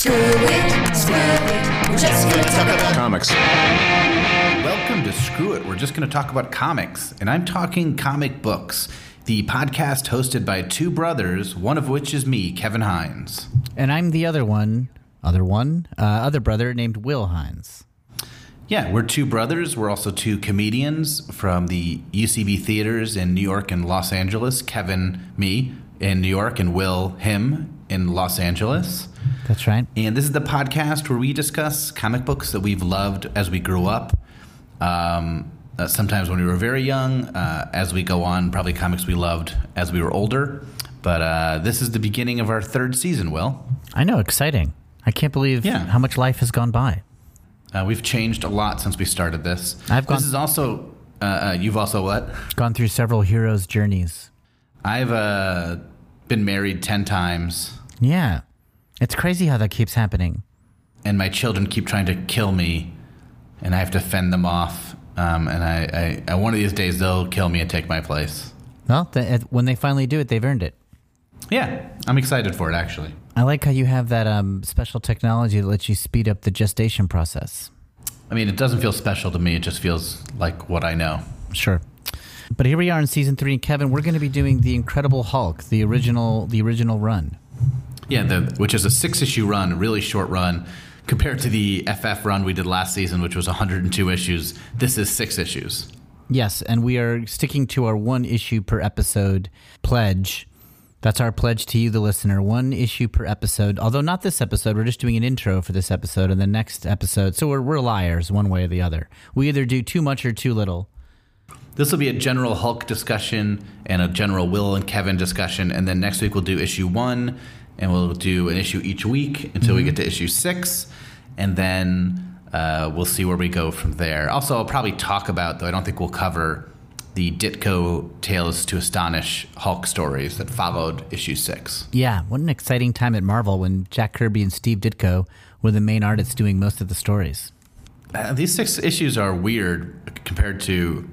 Screw it, screw it. We're just gonna talk about Comics. Welcome to Screw It. We're just going to talk about comics, and I'm talking comic books. The podcast hosted by two brothers, one of which is me, Kevin Hines. And I'm the other one, other one, uh, other brother named Will Hines. Yeah, we're two brothers. We're also two comedians from the UCB theaters in New York and Los Angeles. Kevin, me, in New York, and Will, him, in Los Angeles. That's right. And this is the podcast where we discuss comic books that we've loved as we grew up. Um, uh, sometimes when we were very young, uh, as we go on, probably comics we loved as we were older. But uh, this is the beginning of our third season, Will. I know, exciting. I can't believe Yeah. how much life has gone by. Uh, we've changed a lot since we started this. I've gone- This is also, uh, uh, you've also what? Gone through several heroes' journeys. I've uh, been married 10 times, Yeah. It's crazy how that keeps happening. and my children keep trying to kill me, and I have to fend them off. Um, and I, I, one of these days, they'll kill me and take my place. Well, th- when they finally do it, they've earned it. Yeah, I'm excited for it, actually. I like how you have that um, special technology that lets you speed up the gestation process. I mean, it doesn't feel special to me. It just feels like what I know. Sure. But here we are in season three, and Kevin, we're going to be doing the Incredible Hulk, the original, the original run. Yeah, the, which is a six issue run, really short run. Compared to the FF run we did last season, which was 102 issues, this is six issues. Yes, and we are sticking to our one issue per episode pledge. That's our pledge to you, the listener. One issue per episode. Although not this episode, we're just doing an intro for this episode and the next episode. So we're, we're liars one way or the other. We either do too much or too little. This will be a general Hulk discussion and a general Will and Kevin discussion. And then next week we'll do issue one and we'll do an issue each week until we get to issue six. And then uh, we'll see where we go from there. Also, I'll probably talk about, though I don't think we'll cover, the Ditko Tales to Astonish Hulk stories that followed issue six. Yeah, what an exciting time at Marvel when Jack Kirby and Steve Ditko were the main artists doing most of the stories. Uh, these six issues are weird compared to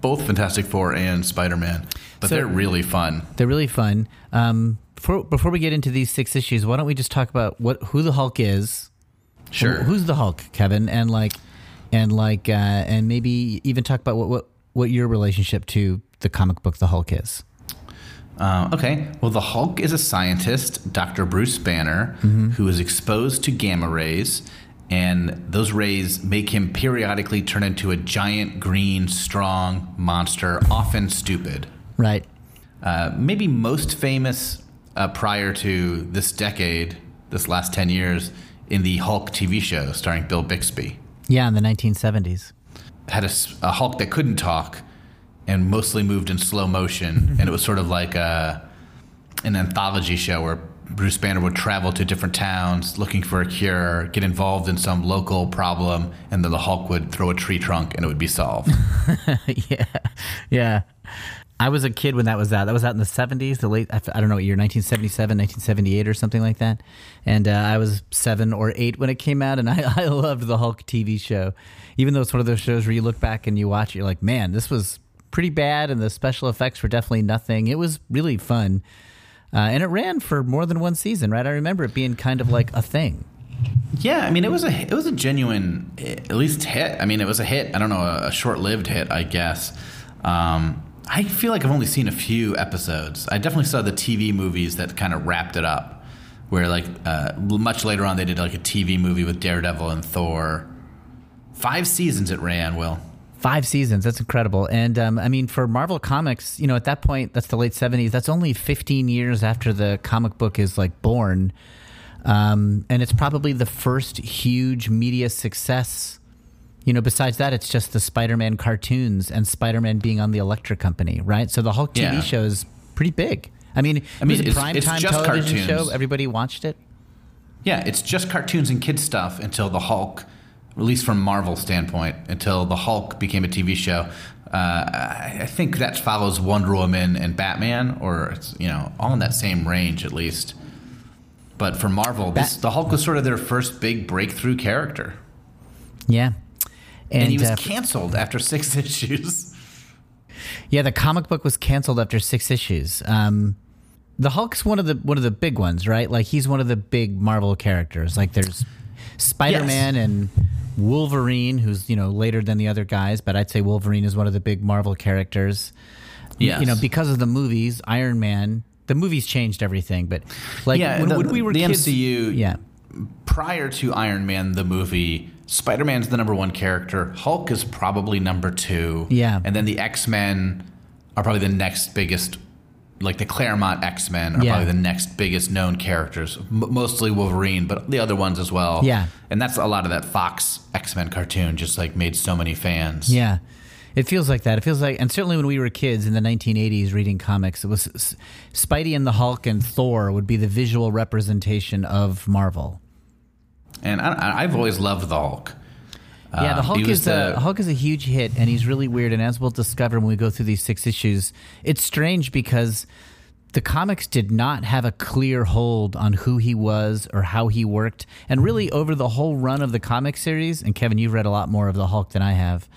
both Fantastic Four and Spider Man, but So- they're really fun. They're really fun. Um, before, before we get into these six issues, why don't we just talk about what who the Hulk is? Sure. Who- Who's the Hulk, Kevin? And like, and like, uh, and maybe even talk about what, what what your relationship to the comic book The Hulk is. Uh, okay. Well, the Hulk is a scientist, Dr. Bruce Banner, who is exposed to gamma rays, and those rays make him periodically turn into a giant, green, strong monster, often stupid. Right. Uh, maybe most famous uh, prior to this decade, this last 10 years, in the Hulk TV show starring Bill Bixby. Yeah, in the 1970s. had a Hulk that couldn't talk and mostly moved in slow motion. and it was sort of like a, an anthology show where Bruce Banner would travel to different towns looking for a cure, get involved in some local problem, and then the Hulk would throw a tree trunk and it would be solved. yeah, yeah. I was a kid when that was out. That was out in the 70s, the late, I don't know what year, 1977, 1978 or something like that. And uh, I was seven or eight when it came out, and I, I loved the Hulk TV show. Even though it's one of those shows where you look back and you watch it, you're like, man, this was pretty bad, and the special effects were definitely nothing. It was really fun. Uh, and it ran for more than one season, right? I remember it being kind of like a thing. yeah, I mean, it was a it was a genuine, eh, at least hit. I mean, it was a hit. I don't know, a, short lived hit, I guess. Um, I feel like I've only seen a few episodes. I definitely saw the TV movies that kind of wrapped it up. Where like uh, much later on, they did like a TV movie with Daredevil and Thor. Five seasons it ran. Will Five seasons. That's incredible. And um, I mean, for Marvel Comics, you know, at that point, that's the late 70s. That's only 15 years after the comic book is like born. Um, and it's probably the first huge media success. You know, besides that, it's just the Spider Man cartoons and Spider Man being on the Electric Company, right? So the Hulk TV Yeah. show is pretty big. I mean, I mean, it was a prime it's time just television cartoons. show. Everybody watched it. Yeah, it's just cartoons and kids stuff until the Hulk, at least from Marvel standpoint, until the Hulk became a TV show. Uh, I I think that follows Wonder Woman and Batman, or it's you know all in that same range at least. But for Marvel, this, Bat- the Hulk was sort of their first big breakthrough character, Yeah. And, he was uh, canceled after six issues. Yeah, the comic book was canceled after six issues. Um, the Hulk's one of the one of the big ones, right? Like he's one of the big Marvel characters. Like there's Spider-Man and Wolverine, who's you know later than the other guys, but I'd say Wolverine is one of the big Marvel characters. Yeah, You know, because of the movies, Iron Man. The movies changed everything, but like Yeah, when, the- when we were the kids, MCU yeah, prior to Iron Man the movie, Spider Man's the number one character. Hulk is probably number two. Yeah. and then the X Men are probably the next biggest. Like the Claremont X Men are Yeah. probably the next biggest known characters. M- mostly Wolverine, but the other ones as well. Yeah. and that's a lot of that Fox X Men cartoon. Just like made so many fans. Yeah. It feels like that. It feels like, and certainly when we were kids in the 1980s reading comics, it was S- Spidey and the Hulk and Thor would be the visual representation of Marvel. And I, I've always loved the Hulk. Yeah, the Um, Hulk was is a the- Hulk is a huge hit, and he's really weird. And as we'll discover when we go through these six issues, it's strange because the comics did not have a clear hold on who he was or how he worked, and really over the whole run of the comic series. And Kevin, you've read a lot more of the Hulk than I have.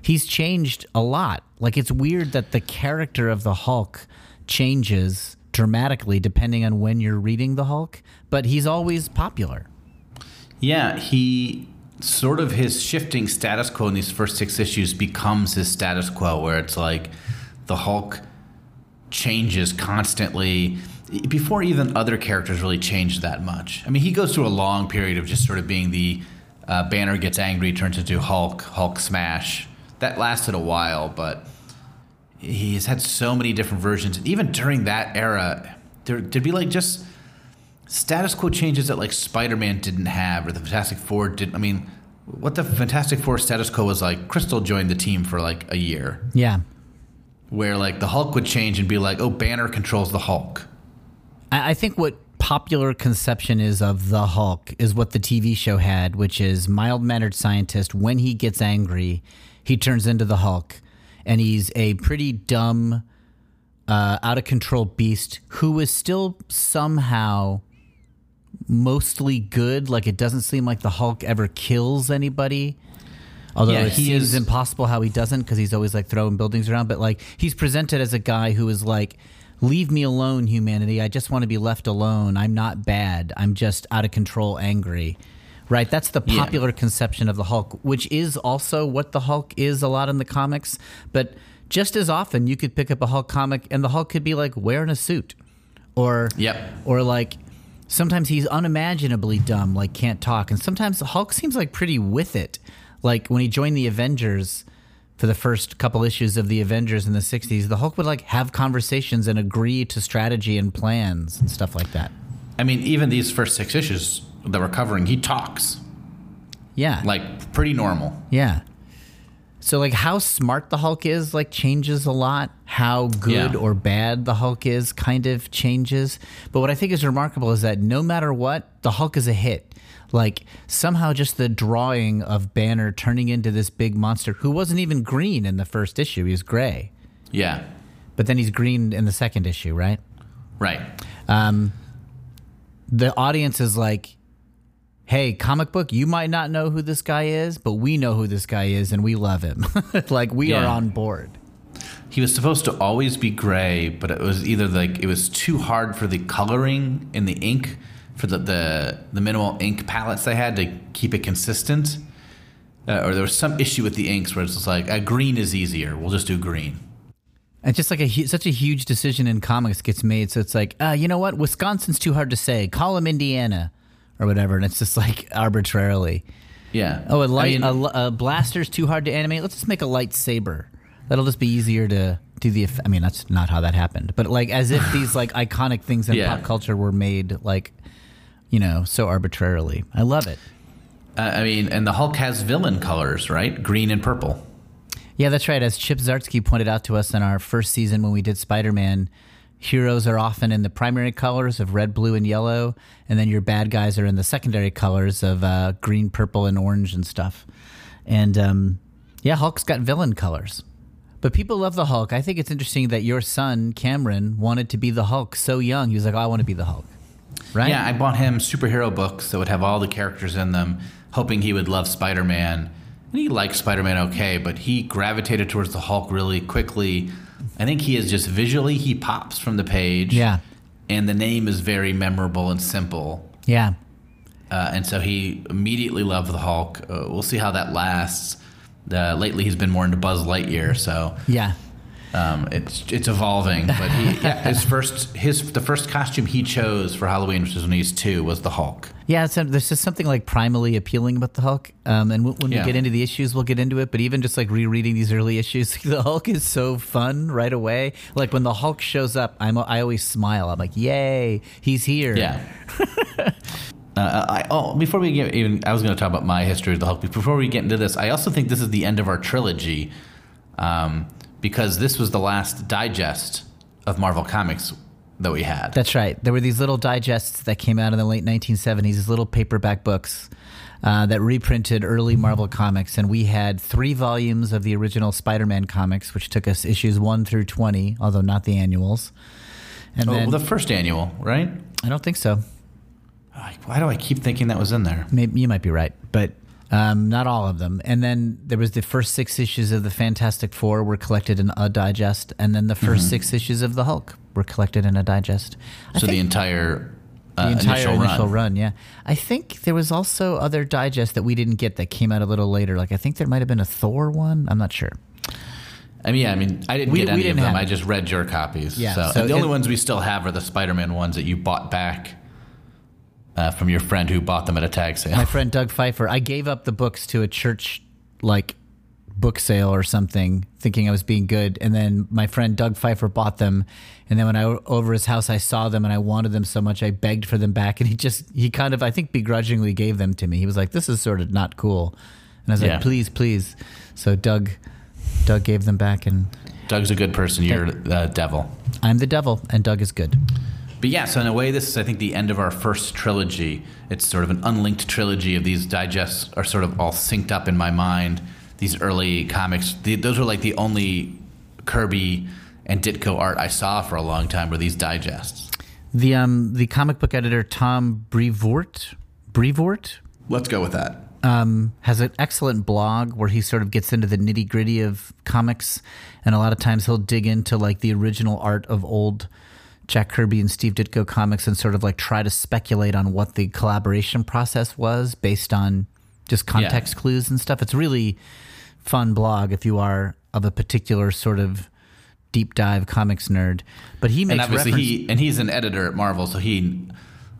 He's changed a lot. Like it's weird that the character of the Hulk changes dramatically depending on when you're reading the Hulk, but he's always popular. Yeah, he sort of his shifting status quo in these first six issues becomes his status quo, where it's like the Hulk changes constantly before even other characters really change that much. I mean, he goes through a long period of just sort of being the uh, Banner gets angry, turns into Hulk, Hulk smash. That lasted a while, but he's had so many different versions. Even during that era, there, there'd be like just status quo changes that like Spider-Man didn't have or the Fantastic Four didn't. I mean, what the Fantastic Four status quo was like, Crystal joined the team for like a year, Yeah. where like the Hulk would change and be like, oh, Banner controls the Hulk. I I think what popular conception is of the Hulk is what the TV show had, which is mild mannered scientist. When he gets angry, he turns into the Hulk, and he's a pretty dumb, uh, out of control beast who is still somehow mostly good. Like it doesn't seem like the Hulk ever kills anybody. Although Yeah, it he seems is- impossible how he doesn't because he's always like throwing buildings around. But like he's presented as a guy who is like, leave me alone, humanity. I just want to be left alone. I'm not bad. I'm just out of control, angry. Right? That's the Yeah. popular conception of the Hulk, which is also what the Hulk is a lot in the comics. But just as often, you could pick up a Hulk comic and the Hulk could be like wearing a suit or Yep. or like sometimes he's unimaginably dumb, like can't talk, and sometimes Hulk seems like pretty with it. Like when he joined the Avengers for the first couple issues of the Avengers in the '60s, the Hulk would like have conversations and agree to strategy and plans and stuff like that. I mean, even these first six issues that we're covering, he talks Yeah, like pretty normal. yeah. So like how smart the Hulk is like changes a lot. How good Yeah. or bad the Hulk is kind of changes. But what I think is remarkable is that no matter what, the Hulk is a hit. Like somehow just the drawing of Banner turning into this big monster who wasn't even green in the first issue, he was gray. Yeah. But then he's green in the second issue, right? Right. Um, The audience is like, hey, comic book, you might not know who this guy is, but we know who this guy is and we love him. like we are on board. He was supposed to always be gray, but it was either like it was too hard for the coloring in the ink for the the, the minimal ink palettes they had to keep it consistent, uh, or there was some issue with the inks where it's just like uh, green is easier. We'll just do green. And just like a such a huge decision in comics gets made, so it's like, uh, you know what? Wisconsin's too hard to say. Call him Indiana, or whatever, and it's just like arbitrarily. Yeah. Oh, a light, I mean, a, a blaster's too hard to animate. Let's just make a lightsaber. That'll just be easier to do the. I mean, that's not how that happened, but like as if these like iconic things in Yeah. pop culture were made like, you know, so arbitrarily. I love it. uh, I mean, and the Hulk has villain colors, right? Green and purple. Yeah, that's right. As Chip Zdarsky pointed out to us in our first season when we did Spider Man, heroes are often in the primary colors of red, blue, and yellow, and then your bad guys are in the secondary colors of uh, green, purple, and orange and stuff. And um, yeah, Hulk's got villain colors. But people love the Hulk. I think it's interesting that your son, Cameron, wanted to be the Hulk so young. He was like, oh, I want to be the Hulk. Right? Yeah, I bought him superhero books that would have all the characters in them, hoping he would love Spider Man. And he liked Spider Man okay, but he gravitated towards the Hulk really quickly. I think he is just visually, he pops from the page. Yeah. and the name is very memorable and simple. Yeah. Uh, and so he immediately loved the Hulk. Uh, we'll see how that lasts. Uh, lately, he's been more into Buzz Lightyear, so Yeah. Um, it's it's evolving. But he, yeah, his first his the first costume he chose for Halloween, which was when he was two, was the Hulk. Yeah, it's, there's just something like primally appealing about the Hulk. Um, and w- when Yeah. we get into the issues, we'll get into it. But even just like rereading these early issues, the Hulk is so fun right away. Like when the Hulk shows up, I'm I always smile. I'm like, yay, he's here. Yeah. Uh, I, oh, before we get even, I was going to talk about my history of the Hulk. Before we get into this, I also think this is the end of our trilogy, um, because this was the last digest of Marvel Comics that we had. That's right. There were these little digests that came out in the late 1970s, these little paperback books uh, that reprinted early Marvel comics. And we had three volumes of the original Spider Man comics, which took us issues 1 through 20, although not the annuals. And oh, then, the first annual, right? I don't think so. Why do I keep thinking that was in there? Maybe you might be right, but um, not all of them. And then there was the first six issues of the Fantastic Four were collected in a digest, and then the 1st six issues of the Hulk were collected in a digest. I So the entire, uh, the entire initial, initial, run. run. Yeah, I think there was also other digest that we didn't get that came out a little later. Like I think there might have been a Thor one. I'm not sure. I mean, yeah, I mean, I didn't We- get any didn't of them. I just read your copies. Yeah, So, so the only ones we still have are the Spider-Man ones that you bought back uh, from your friend who bought them at a tag sale. My friend Doug Pfeiffer. I gave up the books to a church like book sale or something, thinking I was being good. And then my friend Doug Pfeiffer bought them. And then when I over his house, I saw them and I wanted them so much, I begged for them back. And he just he kind of I think begrudgingly gave them to me. He was like, "This is sort of not cool," and I was Yeah. like, "Please, please." So Doug Doug gave them back, and Doug's a good person. You're the devil. I'm the devil, and Doug is good. But yeah, so in a way, this is I think the end of our first trilogy. It's sort of an unlinked trilogy of these digests are sort of all synced up in my mind. These early comics, the, those were like the only Kirby and Ditko art I saw for a long time were these digests. The um the comic book editor Tom Brevoort Brevoort Let's go with that. um, has an excellent blog where he sort of gets into the nitty gritty of comics, and a lot of times he'll dig into like the original art of old Jack Kirby and Steve Ditko comics and sort of like try to speculate on what the collaboration process was based on just context clues and stuff. It's really fun blog if you are of a particular sort of deep dive comics nerd. But he and makes obviously reference. he and he's an editor at Marvel, so he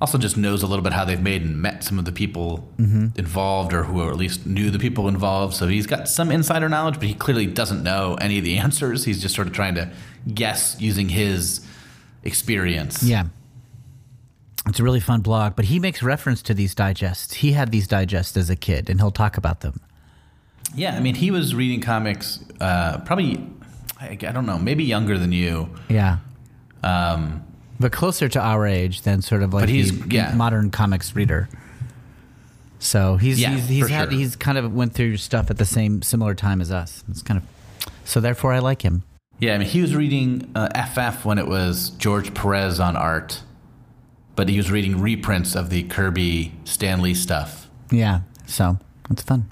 also just knows a little bit how they've made and met some of the people mm-hmm. involved, or who at least knew the people involved. So he's got some insider knowledge, but he clearly doesn't know any of the answers. He's just sort of trying to guess using his experience. Yeah. It's a really fun blog, but he makes reference to these digests. He had these digests as a kid, and he'll talk about them. yeah. I mean, he was reading comics, uh, probably I, I don't know, maybe younger than you. Yeah. Um, But closer to our age than sort of like he's- the yeah. modern comics reader. So he's Yeah, he's, he's had sure. he's kind of went through stuff at the same similar time as us. It's kind of so therefore I like him. Yeah, I mean, he was reading uh, FF when it was George Perez on art, but he was reading reprints of the Kirby Stanley stuff. Yeah. So it's fun.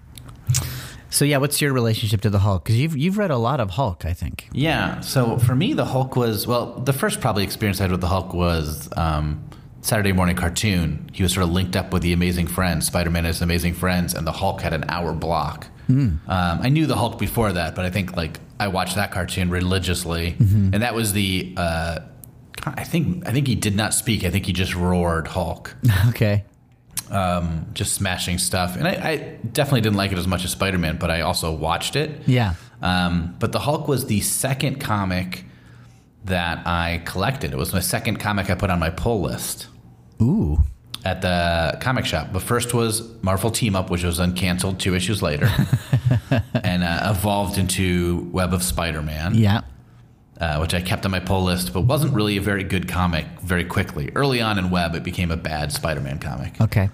So yeah, what's your relationship to the Hulk? Because you've you've read a lot of Hulk, I think. Yeah. So for me, the Hulk was well. The first probably experience I had with the Hulk was um, Saturday morning cartoon. He was sort of linked up with the Amazing Friends, Spider-Man and his Amazing Friends, and the Hulk had an hour block. Um, I knew the Hulk before that, but I think like I watched that cartoon religiously, and that was the. Uh, I think I think he did not speak. I think he just roared Hulk, okay. um, just smashing stuff. And I, I definitely didn't like it as much as Spider Man, but I also watched it. Yeah. Um, but the Hulk was the second comic that I collected. It was my second comic I put on my pull list Ooh. at the comic shop. The first was Marvel Team Up, which was then canceled two issues later, and uh, evolved into Web of Spider-Man, Yeah. uh, which I kept on my pull list, but wasn't really a very good comic very quickly. Early on in Web, it became a bad Spider-Man comic, Okay.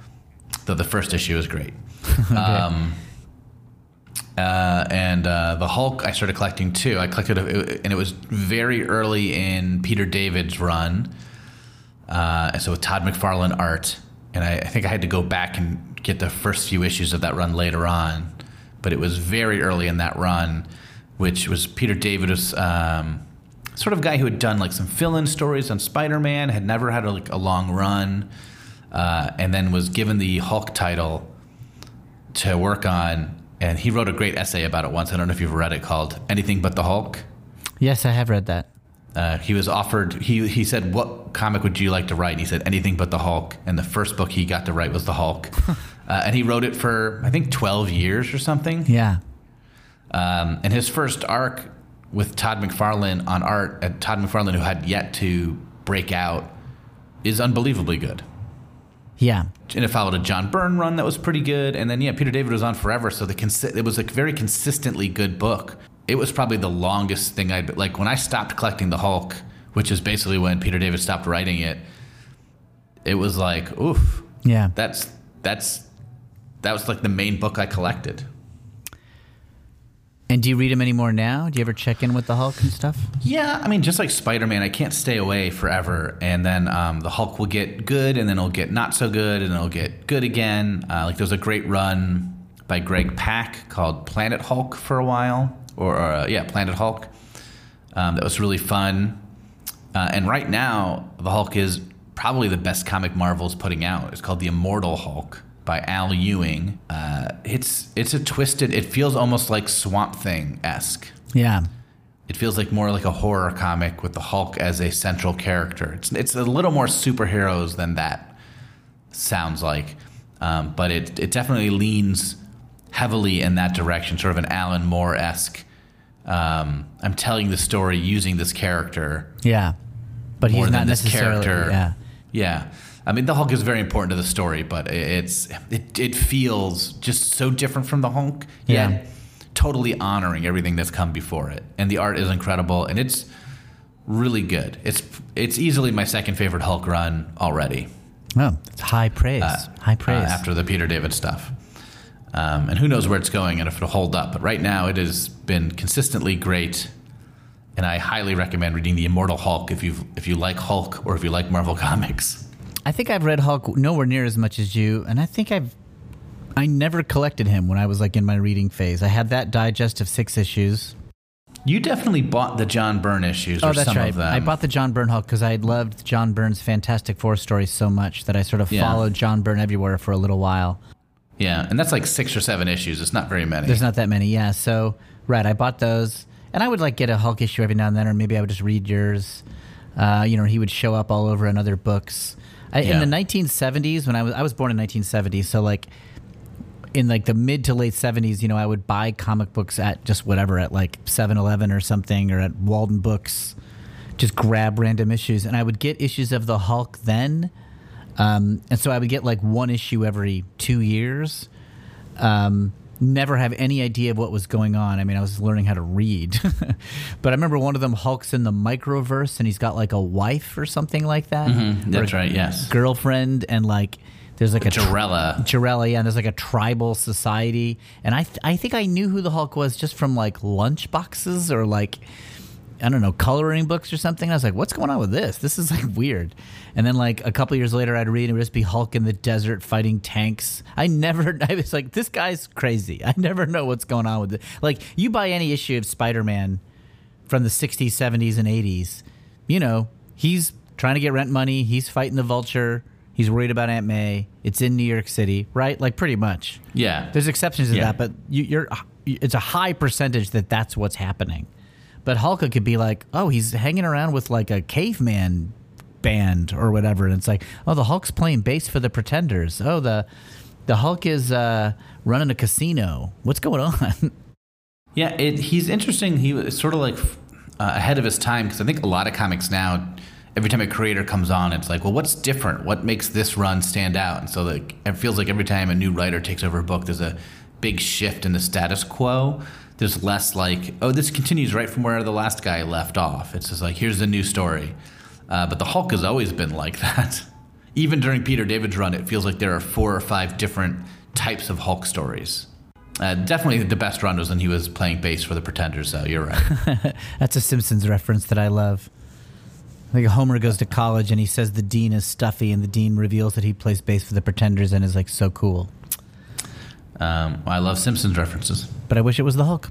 though the first issue was great. Um, uh, and uh, the Hulk, I started collecting too. I collected, a, and it was very early in Peter David's run. Uh, and so with Todd McFarlane art, and I, I think I had to go back and get the first few issues of that run later on. But it was very early in that run, which was Peter David was um, sort of guy who had done like some fill-in stories on Spider-Man, had never had a, like a long run, uh, and then was given the Hulk title to work on. And he wrote a great essay about it once. I don't know if you've read it, called "Anything But the Hulk." Yes, I have read that. Uh, he was offered. He he said, "What comic would you like to write?" And he said, "Anything but the Hulk." And the first book he got to write was the Hulk, uh, and he wrote it for I think twelve years or something. Yeah. Um, and his first arc with Todd McFarlane on art, uh, Todd McFarlane, who had yet to break out, is unbelievably good. Yeah. And it followed a John Byrne run that was pretty good, and then yeah, Peter David was on forever, so the consi- it was a very consistently good book. It was probably the longest thing I'd like when I stopped collecting the Hulk, which is basically when Peter David stopped writing it. It was like, oof, Yeah. that's that's that was like the main book I collected. And do you read him anymore now? Do you ever check in with the Hulk and stuff? Yeah, I mean, just like Spider Man, I can't stay away forever. And then um, the Hulk will get good, and then it'll get not so good, and it'll get good again. Uh, like was a great run by Greg Pak called Planet Hulk for a while, or, uh, yeah, Planet Hulk. Um, that was really fun. Uh, and right now, the Hulk is probably the best comic Marvel's putting out. It's called The Immortal Hulk by Al Ewing. Uh, it's it's a twisted. It feels almost like Swamp Thing esque. Yeah. It feels like more like a horror comic with the Hulk as a central character. It's it's a little more superheroes than that sounds like, um, but it it definitely leans heavily in that direction, sort of an Alan Moore esque. Um, I'm telling the story using this character Yeah. But he's not this necessarily. character. Yeah. yeah. I mean, the Hulk is very important to the story, but it's it, it feels just so different from the Hulk. Yeah. totally honoring everything that's come before it, and the art is incredible, and it's really good. It's it's easily my second favorite Hulk run already. Oh, it's high praise. high uh, praise. after the Peter David stuff. Um, and who knows where it's going and if it'll hold up. But right now, it has been consistently great, and I highly recommend reading the Immortal Hulk if you if you like Hulk or if you like Marvel comics. I think I've read Hulk nowhere near as much as you, and I think I've. I never collected him when I was like in my reading phase. I had that digest of six issues. You definitely bought the John Byrne issues, or Oh, that's some right. of them. I bought the John Byrne Hulk because I loved John Byrne's Fantastic Four stories so much that I sort of Yeah. followed John Byrne everywhere for a little while. Yeah, and that's like six or seven issues. It's not very many. There's not that many, yeah. So, right, I bought those, and I would like get a Hulk issue every now and then, or maybe I would just read yours. Uh, you know, he would show up all over in other books. I, Yeah. In the 1970s, when I was I was born in 1970, so like in like the mid to late 70s, you know, I would buy comic books at just whatever at like 7-Eleven or something, or at Walden Books, just grab random issues, and I would get issues of the Hulk then. Um, and so I would get like one issue every two years. Um, never have any idea of what was going on. I mean, I was learning how to read. but I remember one of them Hulk's in the microverse and he's got like a wife or something like that. Mhm, that's right, yes. Girlfriend and like there's like a tri- Jarella. Jarella, yeah, and there's like a tribal society. And I th- I think I knew who the Hulk was just from like lunch boxes or like I don't know, coloring books or something. I was like, what's going on with this? This is like weird. And then like a couple years later, I'd read and it would just be Hulk in the desert fighting tanks. I never, I was like, this guy's crazy. I never know what's going on with it. Like you buy any issue of Spider-Man from the 60s, 70s, and 80s, you know, he's trying to get rent money. He's fighting the vulture. He's worried about Aunt May. It's in New York City, right? Like pretty much. Yeah. There's exceptions to Yeah. that, but you, you're it's a high percentage that that's what's happening. But Hulk could be like, oh, he's hanging around with like a caveman band or whatever, and it's like, oh, the Hulk's playing bass for the Pretenders. Oh, the the Hulk is uh, running a casino. What's going on? Yeah, it, he's interesting. He was sort of like uh, ahead of his time because I think a lot of comics now, every time a creator comes on, it's like, well, what's different? What makes this run stand out? And so like, it feels like every time a new writer takes over a book, there's a big shift in the status quo. There's less like, oh, this continues right from where the last guy left off. It's just like, here's the new story. Uh, but the Hulk has always been like that. Even during Peter David's run, it feels like there are four or five different types of Hulk stories. Uh, definitely the best run was when he was playing bass for the Pretenders, so you're right. that's a Simpsons reference that I love. Like Homer goes to college and he says the dean is stuffy, and the dean reveals that he plays bass for the Pretenders and is like so cool. Um, I love Simpsons references. But I wish it was the Hulk.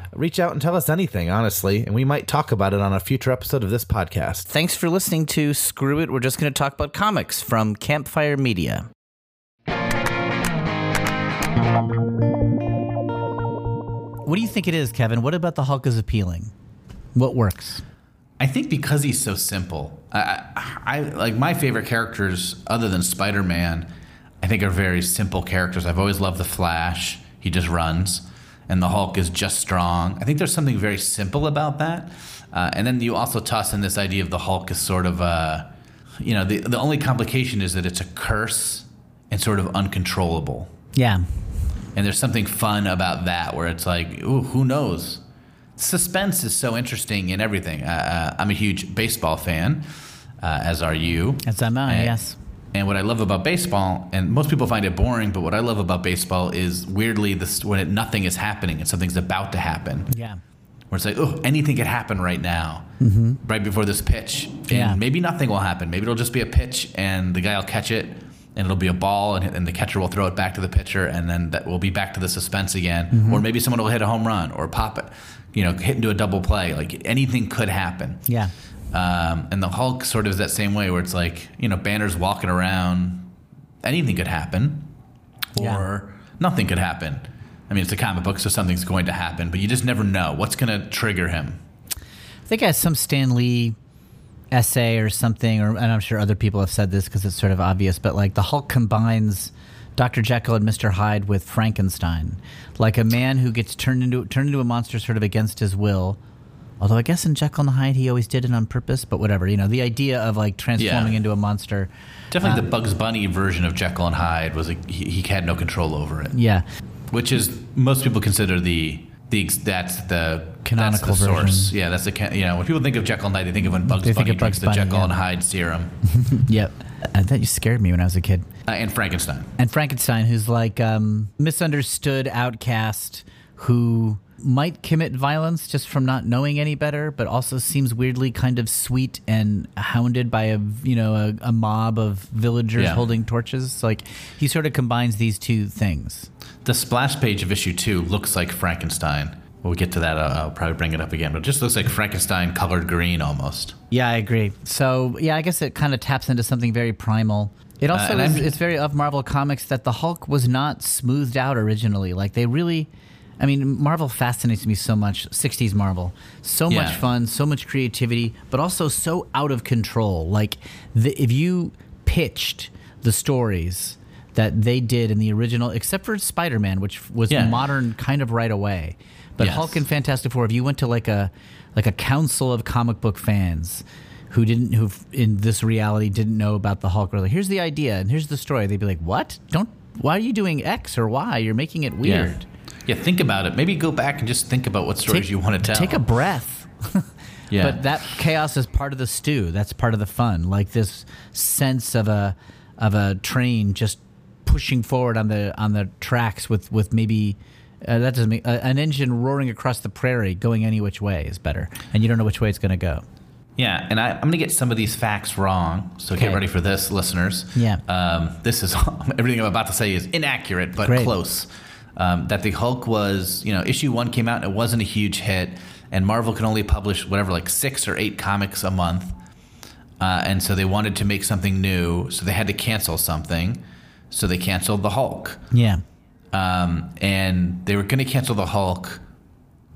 reach out and tell us anything, honestly, and we might talk about it on a future episode of this podcast. Thanks for listening to Screw It. We're just going to talk about comics from Campfire Media. What do you think it is, Kevin? What about the Hulk is appealing? What works? I think because he's so simple. I, I, I like my favorite characters, other than Spider Man. I think are very simple characters. I've always loved the Flash. He just runs and the Hulk is just strong. I think there's something very simple about that. Uh, and then you also toss in this idea of the Hulk is sort of a, you know, the, the only complication is that it's a curse and sort of uncontrollable. Yeah. And there's something fun about that where it's like, ooh, who knows? Suspense is so interesting in everything. Uh, uh I'm a huge baseball fan, uh, as are you. As am I, yes. And what I love about baseball, and most people find it boring, but what I love about baseball is weirdly this when it, nothing is happening and something's about to happen. Yeah. Where it's like, oh, anything could happen right now, mm-hmm. right before this pitch, and Yeah. maybe nothing will happen. Maybe it'll just be a pitch, and the guy will catch it, and it'll be a ball, and, and the catcher will throw it back to the pitcher, and then that will be back to the suspense again. Mm-hmm. Or maybe someone will hit a home run or pop it, you know, hit into a double play. Like anything could happen. Yeah. Um, and the Hulk sort of is that same way where it's like, you know, Banner's walking around, anything could happen, or Yeah. nothing could happen. I mean, it's a comic book, so something's going to happen, but you just never know what's going to trigger him. I think I have some Stan Lee essay or something, or and I'm sure other people have said this because it's sort of obvious, but like the Hulk combines Dr. Jekyll and Mr. Hyde with Frankenstein, like a man who gets turned into turned into a monster sort of against his will. Although I guess in Jekyll and Hyde he always did it on purpose, but whatever. You know, the idea of like transforming Yeah. into a monster. Definitely Uh, the Bugs Bunny version of Jekyll and Hyde was like, he, he had no control over it, Yeah, which is most people consider the the that's the Canonical that's the source. version. Yeah, that's the you know when people think of Jekyll and Hyde, they think of when Bugs They Bunny of Bugs drinks the Jekyll yeah. and Hyde serum yep. I thought you scared me when I was a kid. uh, and Frankenstein. and Frankenstein, who's like um, misunderstood outcast who might commit violence just from not knowing any better, but also seems weirdly kind of sweet and hounded by a you know a, a mob of villagers Yeah. holding torches. Like he sort of combines these two things. The splash page of issue two looks like Frankenstein. When we get to that, uh, I'll probably bring it up again, but it just looks like Frankenstein colored green almost. Yeah, I agree. So yeah, I guess it kind of taps into something very primal. It also and is, it's very of Marvel Comics that the Hulk was not smoothed out originally. Like they really, I mean, Marvel fascinates me so much. '60s Marvel, so much fun, so much creativity, but also so out of control. Like the, if you pitched the stories that they did in the original, except for Spider-Man, which was Yeah. modern kind of right away. But Yes. Hulk and Fantastic Four, if you went to like a like a council of comic book fans who didn't who in this reality didn't know about the Hulk, or like here's the idea and here's the story, they'd be like, "What? Don't? Why are you doing X or Y? You're making it weird." Yeah, think about it. Maybe go back and just think about what stories you want to tell. Take a breath. yeah. But that chaos is part of the stew. That's part of the fun. Like this sense of a of a train just pushing forward on the on the tracks with with maybe uh, that doesn't mean uh, an engine roaring across the prairie going any which way is better, and you don't know which way it's going to go. Yeah, and I, I'm going to get some of these facts wrong, so Okay. get ready for this, listeners. Yeah. Um, this is everything I'm about to say is inaccurate, but Great. close. Um, that the Hulk was, you know, issue one came out, and it wasn't a huge hit, and Marvel could only publish whatever, like six or eight comics a month, uh, and so they wanted to make something new, so they had to cancel something, so they canceled the Hulk. Yeah. Um, and they were going to cancel the Hulk.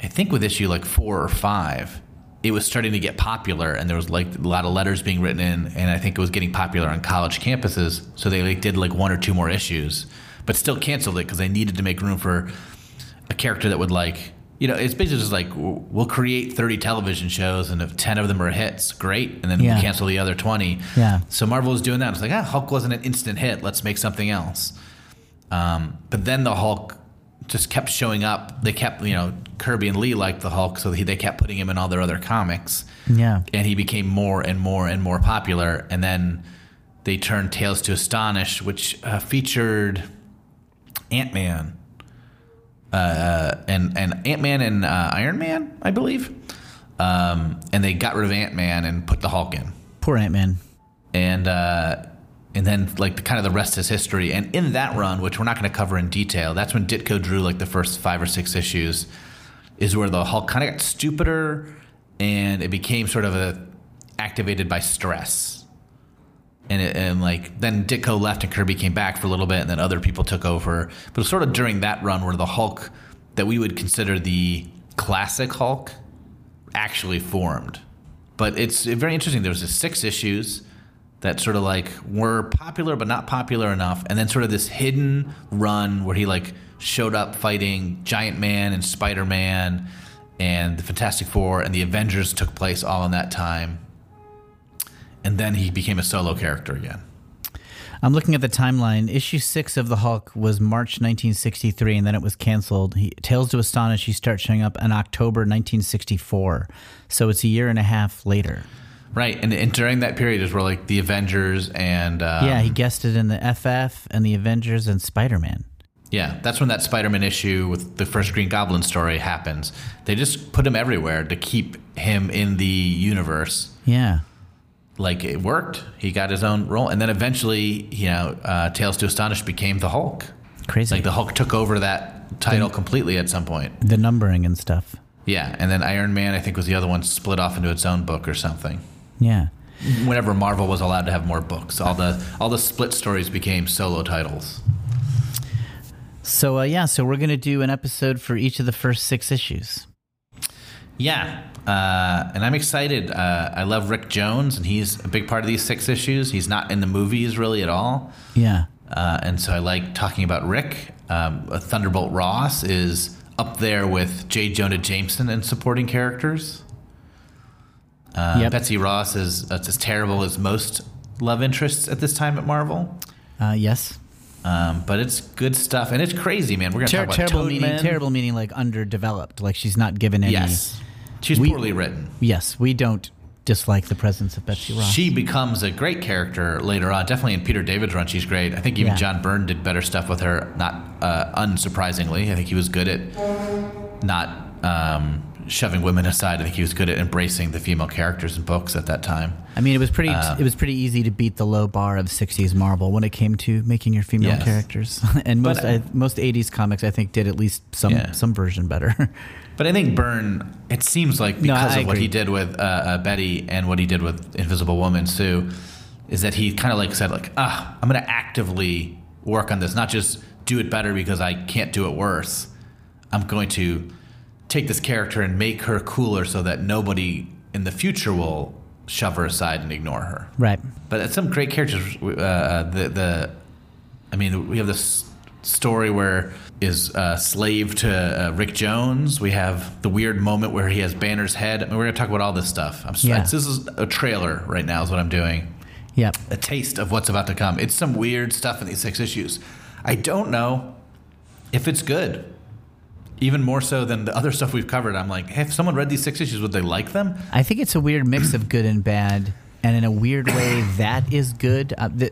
I think with issue like four or five, it was starting to get popular, and there was like a lot of letters being written in, and I think it was getting popular on college campuses. So they like did like one or two more issues, but still canceled it because they needed to make room for a character that would like. You know, it's basically just like we'll create 30 television shows, and if 10 of them are hits, great, and then Yeah. we'll cancel the other 20. Yeah. So Marvel was doing that. It's like, ah, Hulk wasn't an instant hit. Let's make something else. Um, but then the Hulk just kept showing up. They kept, you know, Kirby and Lee liked the Hulk, so he, they kept putting him in all their other comics. Yeah. And he became more and more and more popular. And then they turned Tales to Astonish, which uh, featured Ant Man. Uh, and and Ant Man and uh, Iron Man, I believe, um, and they got rid of Ant Man and put the Hulk in Poor Ant Man. and uh, and then like the, kind of the rest is history. And in that run, which we're not going to cover in detail, that's when Ditko drew like the first five or six issues, is where the Hulk kind of got stupider, and it became sort of a activated by stress. And, it, and like then Ditko left and Kirby came back for a little bit, and then other people took over. But it was sort of during that run where the Hulk that we would consider the classic Hulk actually formed. But it's very interesting. There was six issues that sort of like were popular but not popular enough, and then sort of this hidden run where he like showed up fighting Giant Man and Spider Man and the Fantastic Four and the Avengers took place all in that time. And then he became a solo character again. I'm looking at the timeline. Issue six of the Hulk was March 1963, and then it was canceled. He, Tales to Astonish, he starts showing up in October 1964. So it's a year and a half later. Right, and, and during that period is where like the Avengers and uh, yeah, he guested in the FF and the Avengers and Spider Man. Yeah, that's when that Spider-Man issue with the first Green Goblin story happens. They just put him everywhere to keep him in the universe. Yeah. Like it worked. He got his own role, and then eventually, you know, uh, Tales to Astonish became the Hulk. Crazy. Like the Hulk took over that title completely at some point. the numbering and stuff. Yeah, and then Iron Man, I think, was the other one split off into its own book or something. Yeah. Whenever Marvel was allowed to have more books, all the all the split stories became solo titles. So, uh, yeah, so we're going to do an episode for each of the first six issues. Yeah, uh, and I'm excited. Uh, I love Rick Jones, and he's a big part of these six issues. He's not in the movies really at all, Yeah. uh, and so I like talking about Rick. Um, Thunderbolt Ross is up there with J. Jonah Jameson and supporting characters. Uh, Yep. Betsy Ross is that's as terrible as most love interests at this time at Marvel. Uh, yes. Um, but it's good stuff, and it's crazy, man. We're gonna Ter- talk about terrible Toad meaning, Man. terrible meaning like underdeveloped. Like she's not given any. Yes, she's We- poorly written. Yes, we don't dislike the presence of Betsy Ross. She becomes a great character later on. Definitely in Peter David's run, she's great. I think even Yeah. John Byrne did better stuff with her. Not uh, unsurprisingly, I think he was good at not um, shoving women aside. I think he was good at embracing the female characters in books at that time. I mean, it was pretty. Uh, it was pretty easy to beat the low bar of '60s Marvel when it came to making your female Yes. characters. and most But, I, most '80s comics, I think, did at least some Yeah. some version better. But I think Byrne, it seems like because I of what he did with uh, uh, Betty and what he did with Invisible Woman Sue, is that he kind of like said like, ah, I'm going to actively work on this, not just do it better because I can't do it worse. I'm going to take this character and make her cooler so that nobody in the future will shove her aside and ignore her. right. But it's some great characters. Uh, uh, the the, I mean, we have this story where is uh, slave to uh, Rick Jones. We have the weird moment where he has Banner's head. I mean, we're gonna talk about all this stuff. I'm, Yeah. this is a trailer right now. Is what I'm doing. Yep. A taste of what's about to come. It's some weird stuff in these six issues. I don't know if it's good. Even more so than the other stuff we've covered. I'm like, hey, if someone read these six issues, would they like them? I think it's a weird mix of good and bad, and in a weird way, that is good. Uh, the,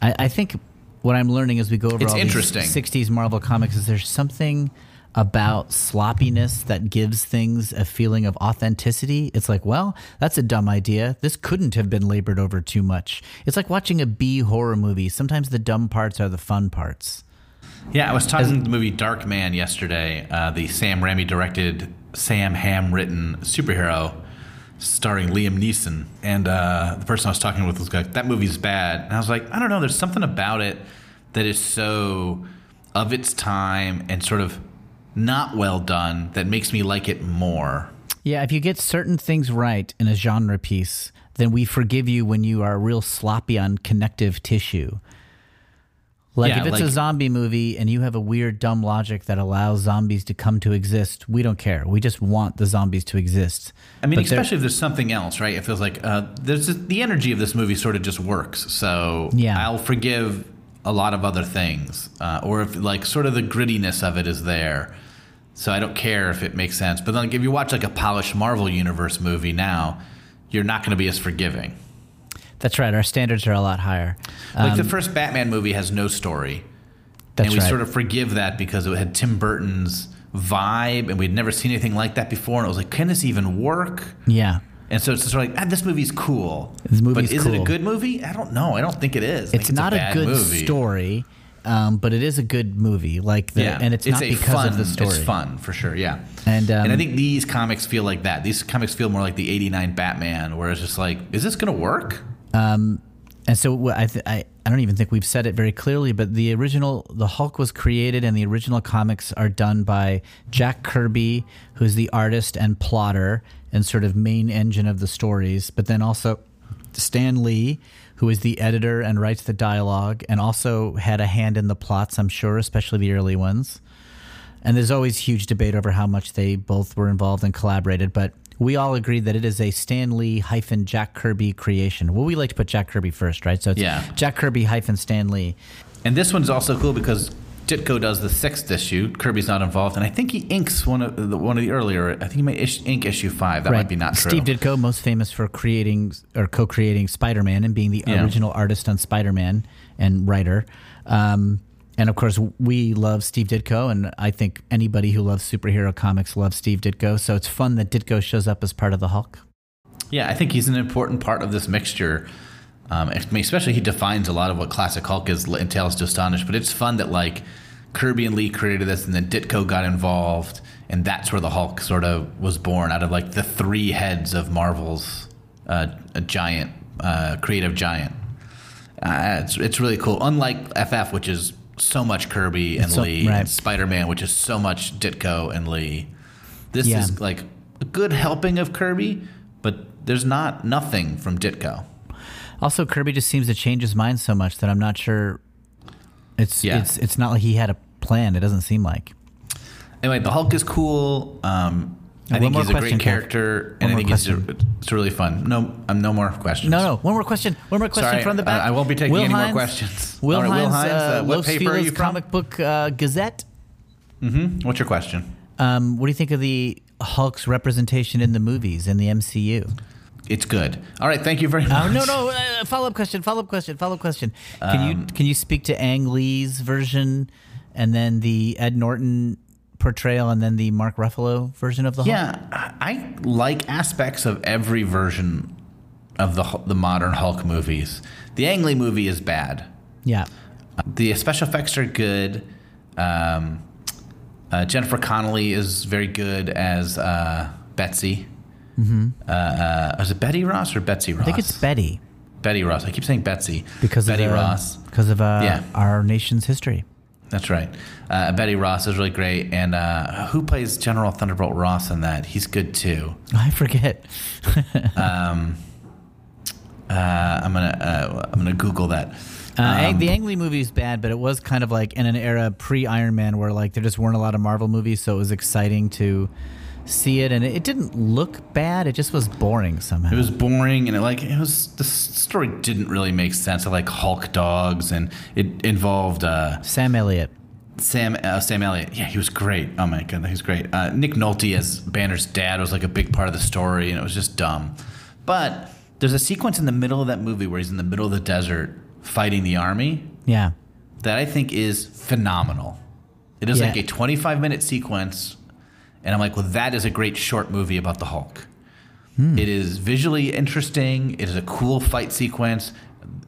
I, I think what I'm learning as we go over It's all interesting. these '60s Marvel comics is there's something about sloppiness that gives things a feeling of authenticity. It's like, well, that's a dumb idea. This couldn't have been labored over too much. It's like watching a B horror movie. Sometimes the dumb parts are the fun parts. Yeah, I was talking the movie Darkman yesterday, uh, the Sam Raimi directed, Sam Ham written superhero starring Liam Neeson. And uh, the person I was talking with was like, that movie's bad. And I was like, I don't know, there's something about it that is so of its time and sort of not well done that makes me like it more. Yeah, if you get certain things right in a genre piece, then we forgive you when you are real sloppy on connective tissue. Like Yeah, if it's like- a zombie movie and you have a weird dumb logic that allows zombies to come to exist, we don't care. We just want the zombies to exist. I mean, But especially if there's something else, right? It feels like uh, there's just, the energy of this movie sort of just works. So Yeah. I'll forgive a lot of other things, uh, or if like sort of the grittiness of it is there. So I don't care if it makes sense. But then, like, if you watch like a polished Marvel Universe movie now, you're not going to be as forgiving. That's right. Our standards are a lot higher. Like the Um, first Batman movie has no story, that's and we right. sort of forgive that because it had Tim Burton's vibe, and we'd never seen anything like that before. And it was like, can this even work? yeah. And so it's sort of like, ah, this movie's cool. This movie's but is it a good movie? I don't know. I don't think it is. I It's not a, bad good movie. story, um, but it is a good movie. Like the, Yeah, and it's, not a because fun, of the story. It's fun for sure. Yeah, And, um, and I think these comics feel like that. These comics feel more like the '89 Batman, where it's just like, is this going to work? And so I, th- I I don't even think we've said it very clearly, but the original the Hulk was created and the original comics are done by Jack Kirby, who's the artist and plotter and sort of main engine of the stories, but then also Stan Lee, who is the editor and writes the dialogue and also had a hand in the plots, I'm sure, especially the early ones. And there's always huge debate over how much they both were involved and collaborated, but we all agree that it is a Stan Lee hyphen Jack Kirby creation. Well, we like to put Jack Kirby first, right? So it's Yeah. Jack Kirby hyphen Stan Lee. And this one's also cool because Ditko does the sixth issue. Kirby's not involved, and I think he inks one of the one of the earlier. I think he might ish, ink issue five. That might be not true. Steve Ditko, most famous for creating or co-creating Spider-Man and being the Yeah. original artist on Spider-Man and writer. Um, and of course, we love Steve Ditko, and I think anybody who loves superhero comics loves Steve Ditko. So it's fun that Ditko shows up as part of the Hulk. Yeah, I think he's an important part of this mixture. Um, especially he defines a lot of what classic Hulk is in Tales to Astonish. But it's fun that like Kirby and Lee created this, and then Ditko got involved, and that's where the Hulk sort of was born out of like the three heads of Marvel's uh, a giant uh, creative giant. Uh, it's it's really cool. Unlike FF, which is so much Kirby and so- Lee, right. and Spider Man, which is so much Ditko and Lee. This Yeah. is like a good helping of Kirby, but there's not nothing from Ditko. Also, Kirby just seems to change his mind so much that I'm not sure. It's Yeah. it's it's not like he had a plan. It doesn't seem like. Anyway, the Hulk is cool. Um, I One think more he's a question, great character, and I think he's question. it's really fun. No, um, no more questions. No, no. One more question. One more question Sorry, from the back. I- I won't be taking Will any more Hines- questions. Will right, Will Hines, Hines, uh, uh, what Los paper are Feliz you from? comic book uh, Gazette. What's your question? Um, what do you think of the Hulk's representation in the movies in the MCU? It's good. All right, thank you very much. Oh no, no. Uh, follow up question. Follow up question. Follow up question. Can you can you speak to Ang Lee's version, and then the Ed Norton portrayal, and then the Mark Ruffalo version of the Hulk? Yeah, I like aspects of every version of the the modern Hulk movies. The Ang Lee movie is bad. Yeah. The special effects are good. Um, uh, Jennifer Connelly is very good as uh, Betsy. Mm-hmm. Uh, uh, is it Betty Ross or Betsy Ross? I think it's Betty Betty Ross. I keep saying Betsy because Betty of uh, Ross. because of uh, Yeah. our nation's history. That's right. Uh, Betty Ross is really great, and uh, who plays General Thunderbolt Ross in that? He's good too. I forget. Uh, I'm gonna uh, I'm gonna Google that. Uh, Um, the Ang Lee movie is bad, but it was kind of like in an era pre Iron Man where like there just weren't a lot of Marvel movies, so it was exciting to see it, and it, it didn't look bad. It just was boring somehow. It was boring, and it like it was the story didn't really make sense. Of like Hulk dogs, and it involved uh, Sam Elliott. Sam uh, Sam Elliott. Yeah, he was great. Oh my god, he was great. Uh, Nick Nolte as Banner's dad was like a big part of the story, and it was just dumb. But there's a sequence in the middle of that movie where he's in the middle of the desert fighting the army Yeah. that I think is phenomenal. It is Yeah. like a 25 minute sequence, and I'm like, well, that is a great short movie about the Hulk. It is visually interesting. It is a cool fight sequence.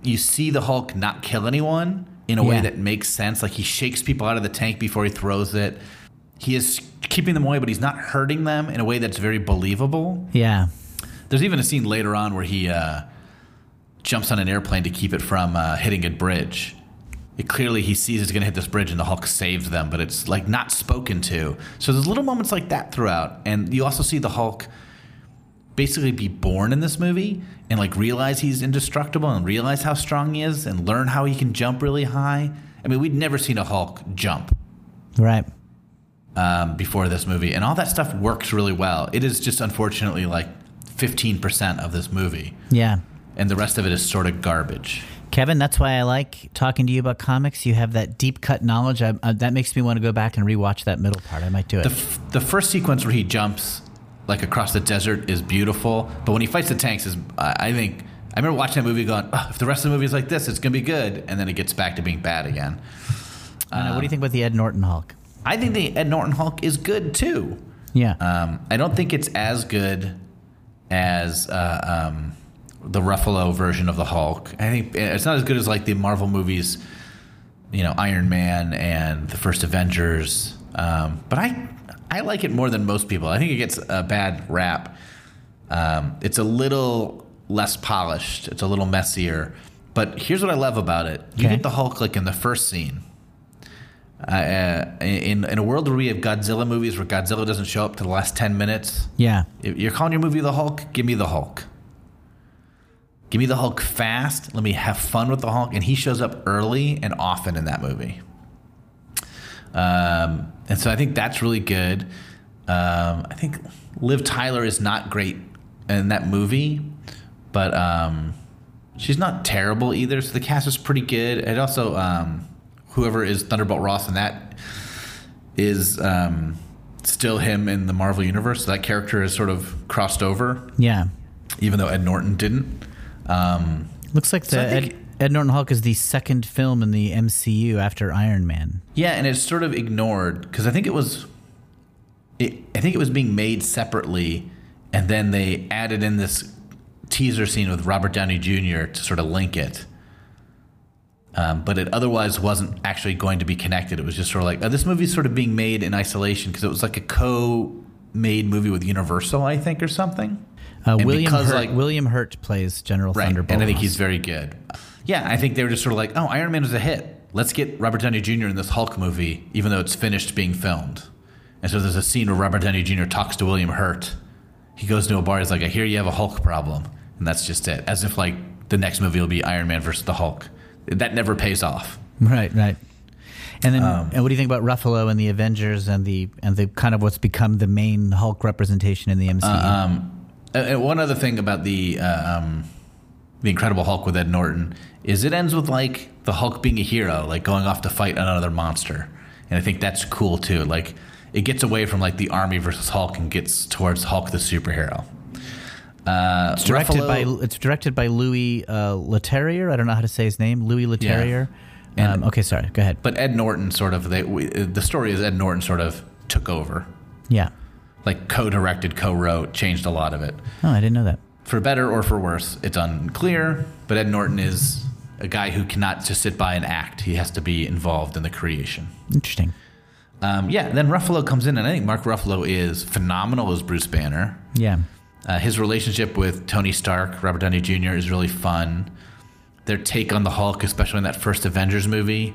You see the Hulk not kill anyone in a way that makes sense. Like he shakes people out of the tank before he throws it. He is keeping them away, but he's not hurting them in a way that's very believable. Yeah. There's even a scene later on where he uh, jumps on an airplane to keep it from uh, hitting a bridge. It clearly he sees it's going to hit this bridge and the Hulk saves them, but it's like not spoken to. So there's little moments like that throughout, and you also see the Hulk basically be born in this movie and like realize he's indestructible and realize how strong he is and learn how he can jump really high. I mean, we'd never seen a Hulk jump Right. um, before this movie, and all that stuff works really well. It is just unfortunately like 15% of this movie Yeah. and the rest of it is sort of garbage. Kevin, that's why I like talking to you about comics. You have that deep cut knowledge. I, uh, that makes me want to go back and rewatch that middle part. I might do it. The, f- the first sequence where he jumps like across the desert is beautiful, but when he fights the tanks is I I think I remember watching that movie going, oh, if the rest of the movie is like this, it's gonna be good, and then it gets back to being bad again. I what do you think about the Ed Norton Hulk? I think the Ed Norton Hulk is good too. Yeah. Um, I don't think it's as good as uh, um, the Ruffalo version of the Hulk. I think it's not as good as like the Marvel movies, you know, Iron Man and the first Avengers. Um, but I I like it more than most people. I think it gets a bad rap. Um, it's a little less polished. It's a little messier. But here's what I love about it: you Okay. get the Hulk like in the first scene. Uh, in in a world where we have Godzilla movies where Godzilla doesn't show up to the last ten minutes, yeah. if you're calling your movie the Hulk, give me the Hulk. Give me the Hulk fast. Let me have fun with the Hulk, and he shows up early and often in that movie. Um, and so I think that's really good. Um, I think Liv Tyler is not great in that movie, but um, she's not terrible either. So the cast is pretty good. And also, um, whoever is Thunderbolt Ross in that is um, still him in the Marvel universe. So That character is sort of crossed over, Yeah. even though Ed Norton didn't. Um, Looks like the So I think- Ed, Ed Norton Hulk is the second film in the MCU after Iron Man. yeah, and it's sort of ignored because I think it was, it, I think it was being made separately, and then they added in this teaser scene with Robert Downey Jr. to sort of link it. Um, but it otherwise wasn't actually going to be connected. It was just sort of like oh, this movie's sort of being made in isolation because it was like a co-made movie with Universal, I think, or something. Uh, William because, Hurt, like- William Hurt plays General Right. Thunderbolt. And I think he's very good. Yeah, I think they were just sort of like, oh, Iron Man is a hit. Let's get Robert Downey Jr. in this Hulk movie, even though it's finished being filmed. And so there's a scene where Robert Downey Jr. talks to William Hurt. He goes to a bar. He's like, I hear you have a Hulk problem. And that's just it. As if, like, the next movie will be Iron Man versus the Hulk. That never pays off. Right, right. And then, Um, and what do you think about Ruffalo and the Avengers and the and the kind of what's become the main Hulk representation in the MCU? Um, and- one other thing about the uh, um, the Incredible Hulk with Ed Norton is it ends with like the Hulk being a hero, like going off to fight another monster, and I think that's cool too. Like it gets away from like the army versus Hulk and gets towards Hulk the superhero. Uh, it's directed Ruffalo- by it's directed by Louis uh, Leterrier. I don't know how to say his name. Louis Leterrier. And- Um, okay, sorry. Go ahead. but Ed Norton sort of they, we, the story is Ed Norton sort of took over, Yeah. Like co-directed, co-wrote, changed a lot of it. Oh, I didn't know that. for better or for worse, it's unclear. But Ed Norton is a guy who cannot just sit by and act. He has to be involved in the creation. Interesting. Um, yeah, then Ruffalo comes in, and I think Mark Ruffalo is phenomenal as Bruce Banner. Yeah. Uh, his relationship with Tony Stark, Robert Downey Jr., is really fun. Their take on the Hulk, especially in that first Avengers movie,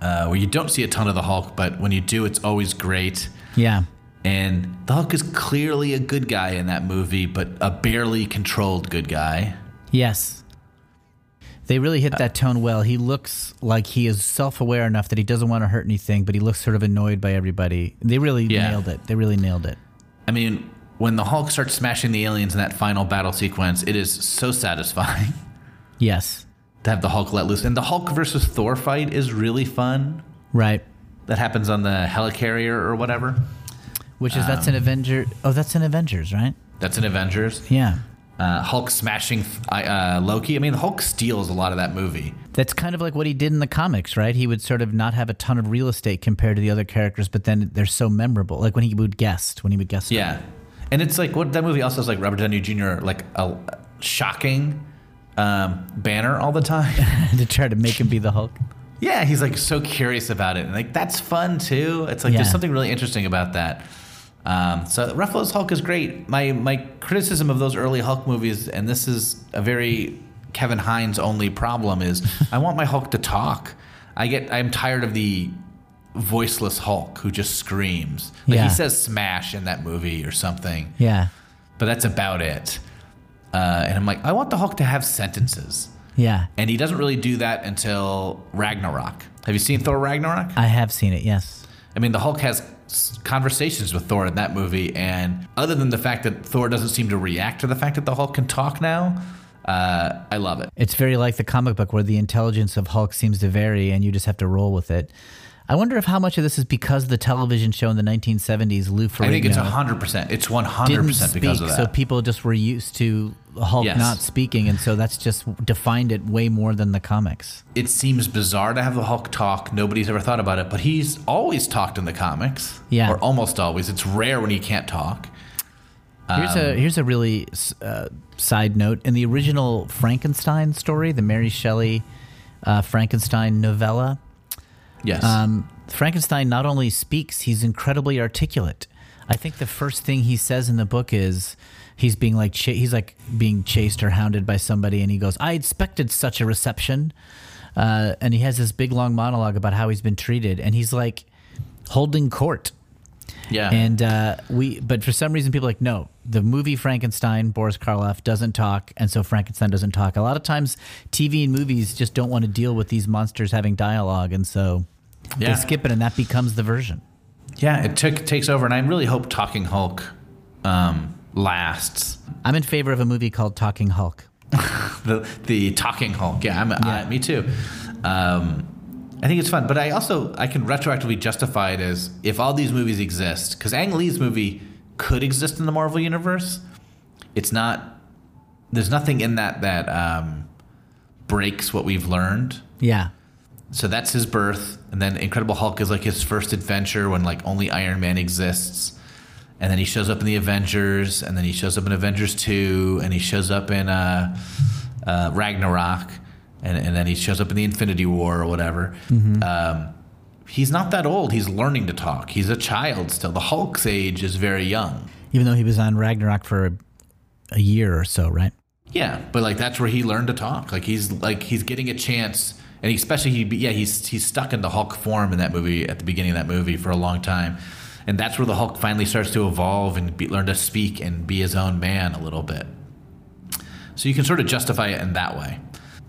uh, where you don't see a ton of the Hulk, but when you do, it's always great. Yeah. And the Hulk is clearly a good guy in that movie, but a barely controlled good guy. Yes. They really hit that tone well. He looks like he is self-aware enough that he doesn't want to hurt anything, but he looks sort of annoyed by everybody. They really Yeah. nailed it. They really nailed it. I mean, when the Hulk starts smashing the aliens in that final battle sequence, it is so satisfying Yes. to have the Hulk let loose. And the Hulk versus Thor fight is really fun. Right. That happens on the helicarrier or whatever. Which is that's Um, an Avenger. Oh, that's an Avengers, right? That's an Avengers. Yeah. Uh, Hulk smashing uh, Loki. I mean, the Hulk steals a lot of that movie. That's kind of like what he did in the comics, right? He would sort of not have a ton of real estate compared to the other characters, but then they're so memorable. Like when he would guest, when he would guest. Yeah. And it's like, what that movie also has like Robert Downey Jr., like a shocking um, banner all the time. to try to make him be the Hulk. Yeah, he's like so curious about it, and like that's fun too. It's like Yeah. there's something really interesting about that. Um, so Ruffalo's Hulk is great. My my criticism of those early Hulk movies, and this is a very Kevin Hines only problem, is I want my Hulk to talk. I get I'm tired of the voiceless Hulk who just screams. Like Yeah. he says "smash" in that movie or something, Yeah. but that's about it. Uh, and I'm like, I want the Hulk to have sentences. Yeah. And he doesn't really do that until Ragnarok. Have you seen Thor Ragnarok? I have seen it, yes. I mean, the Hulk has conversations with Thor in that movie, and other than the fact that Thor doesn't seem to react to the fact that the Hulk can talk now, Uh, I love it. It's very like the comic book where the intelligence of Hulk seems to vary and you just have to roll with it. I wonder if how much of this is because the television show in the 1970s, Lou Ferrigno, I think it's hundred percent. It's one hundred didn't percent speak, because of that. so people just were used to Hulk Yes. not speaking, and so that's just defined it way more than the comics. it seems bizarre to have the Hulk talk. Nobody's ever thought about it, but he's always talked in the comics. Yeah. or almost always. It's rare when he can't talk. Here's Um, a here's a really uh, side note in the original Frankenstein story, the Mary Shelley uh, Frankenstein novella. Yes. Um, Frankenstein not only speaks, he's incredibly articulate. I think the first thing he says in the book is he's being like ch- he's like being chased or hounded by somebody, and he goes, "I expected such a reception," uh, and he has this big long monologue about how he's been treated, and he's like holding court. yeah. And uh, we, but for some reason, people are like, no, the movie Frankenstein, Boris Karloff doesn't talk, and so Frankenstein doesn't talk. A lot of times, TV and movies just don't want to deal with these monsters having dialogue, and so Yeah. they skip it, and that becomes the version. yeah, it took takes over, and I really hope Talking Hulk um, lasts. I'm in favor of a movie called Talking Hulk. the the talking Hulk. Yeah, I'm, I, me too. Um, I think it's fun, but I also I can retroactively justify it as if all these movies exist because Ang Lee's movie could exist in the Marvel universe. It's not. There's nothing in that that um, breaks what we've learned. Yeah, So that's his birth, and then Incredible Hulk is like his first adventure when like only Iron Man exists, and then he shows up in the Avengers, and then he shows up in Avengers two, and he shows up in uh, uh, Ragnarok, and and then he shows up in the Infinity War or whatever. Um, he's not that old. He's learning to talk. He's a child still. The Hulk's age is very young. even though he was on Ragnarok for a, a year or so, right? Yeah, but like that's where he learned to talk. Like he's like he's getting a chance, and he, especially he yeah he's he's stuck in the Hulk form in that movie at the beginning of that movie for a long time, and that's where the Hulk finally starts to evolve and be, learn to speak and be his own man a little bit. So you can sort of justify it in that way.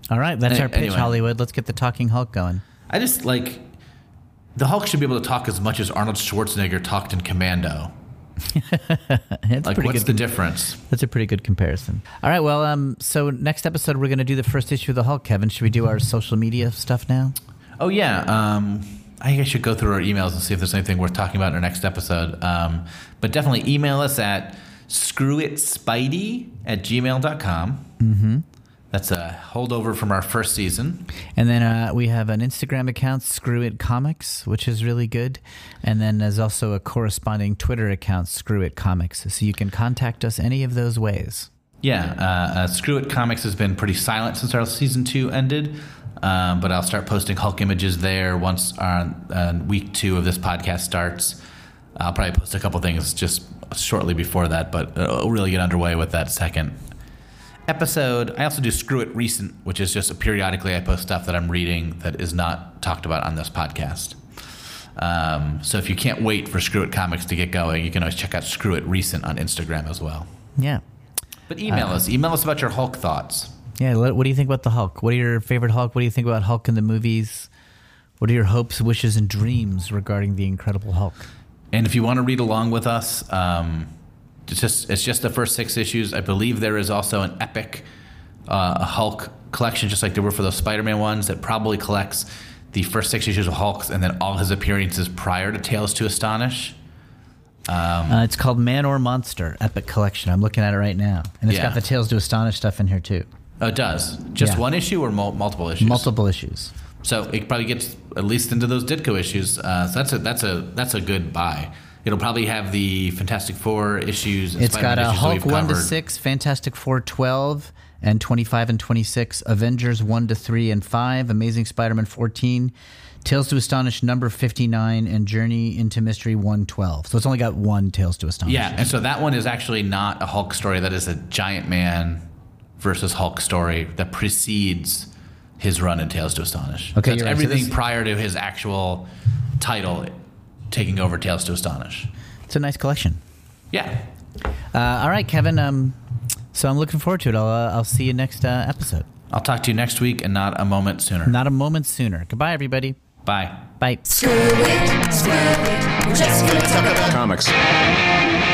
All right, that's Any- our pitch, anyway. Hollywood. Let's get the Talking Hulk going. I just like the Hulk should be able to talk as much as Arnold Schwarzenegger talked in Commando. It's Like, pretty what's good the difference? That's a pretty good comparison. All right, well, um, so next episode we're going to do the first issue of the Hulk. Kevin, should we do our social media stuff now? Oh yeah, um, I think I should go through our emails and see if there's anything worth talking about in our next episode. Um, but definitely email us at screwitspidey at gmail.com. Mm-hmm. That's a holdover from our first season. And then uh, we have an Instagram account, Screw It Comics, which is really good. And then there's also a corresponding Twitter account, Screw It Comics. So you can contact us any of those ways. Yeah, uh, uh, Screw It Comics has been pretty silent since our season two ended. Um, but I'll start posting Hulk images there once our uh, week two of this podcast starts. I'll probably post a couple things just shortly before that, but we'll really get underway with that second episode. I also do Screw It Recent, which is just periodically I post stuff that I'm reading that is not talked about on this podcast. Um, so if you can't wait for Screw It Comics to get going, you can always check out Screw It Recent on Instagram as well. Yeah. But email us. Email us about your Hulk thoughts. Yeah. What do you think about the Hulk? What are your favorite Hulk? What do you think about Hulk in the movies? What are your hopes, wishes, and dreams regarding the Incredible Hulk? And if you want to read along with us, um, it's just it's just the first six issues. I believe there is also an epic uh, Hulk collection, just like there were for those Spider-Man ones, that probably collects the first six issues of Hulk and then all his appearances prior to Tales to Astonish. Uh, it's called Man or Monster Epic Collection. I'm looking at it right now, and it's Yeah. got the Tales to Astonish stuff in here too. Oh, it does. Just Yeah. one issue or mul- multiple issues? Multiple issues. So it probably gets at least into those Ditko issues. Uh, so that's a that's a that's a good buy. It'll probably have the Fantastic Four issues. And It's got Spider-Man a issues Hulk 1 to 6, Fantastic Four 12 and 25 and 26, Avengers 1 to 3 and 5, Amazing Spider Man 14, Tales to Astonish number 59, and Journey into Mystery 112. So it's only got one Tales to Astonish. Yeah, and so that one is actually not a Hulk story. That is a Giant Man versus Hulk story that precedes his run in Tales to Astonish. Okay, That's you're right. So everything this- prior to his actual title taking over Tales to Astonish. It's a nice collection. Yeah. Uh, all right, Kevin. Um, so I'm looking forward to it. I'll, uh, I'll see you next uh, episode. I'll talk to you next week and not a moment sooner. Not a moment sooner. Goodbye, everybody. Bye. Bye. Screw it, screw it. We're just gonna talk about Comics.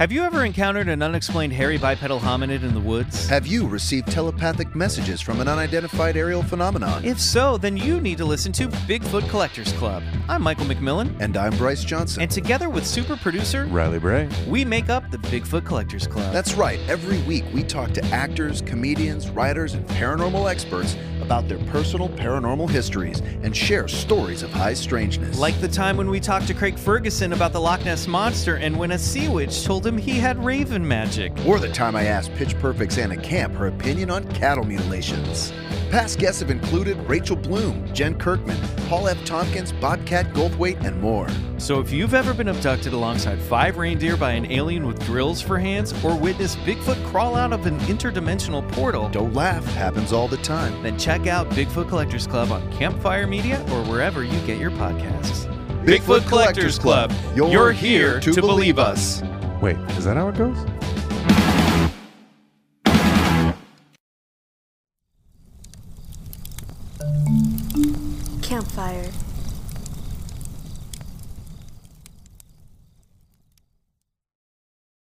Have you ever encountered an unexplained hairy bipedal hominid in the woods? Have you received telepathic messages from an unidentified aerial phenomenon? If so, then you need to listen to Bigfoot Collectors Club. I'm Michael McMillian, and I'm Bryce Johnson. and together with super producer, Riley Bray. we make up the Bigfoot Collectors Club. That's right. Every week we talk to actors, comedians, writers, and paranormal experts about their personal paranormal histories and share stories of high strangeness. like the time when we talked to Craig Ferguson about the Loch Ness Monster and when a sea witch told him he had raven magic. or the time I asked Pitch Perfect's Anna Camp her opinion on cattle mutilations. Past guests have included Rachel Bloom, Jen Kirkman, Paul F. Tompkins, Bobcat Goldthwait, and more. So if you've ever been abducted alongside five reindeer by an alien with drills for hands or witnessed Bigfoot crawl out of an interdimensional portal, Don't laugh, happens all the time. then check out Bigfoot Collectors Club on Campfire Media or wherever you get your podcasts. Bigfoot Collectors Club. You're here to believe us. Wait, is that how it goes? Campfire.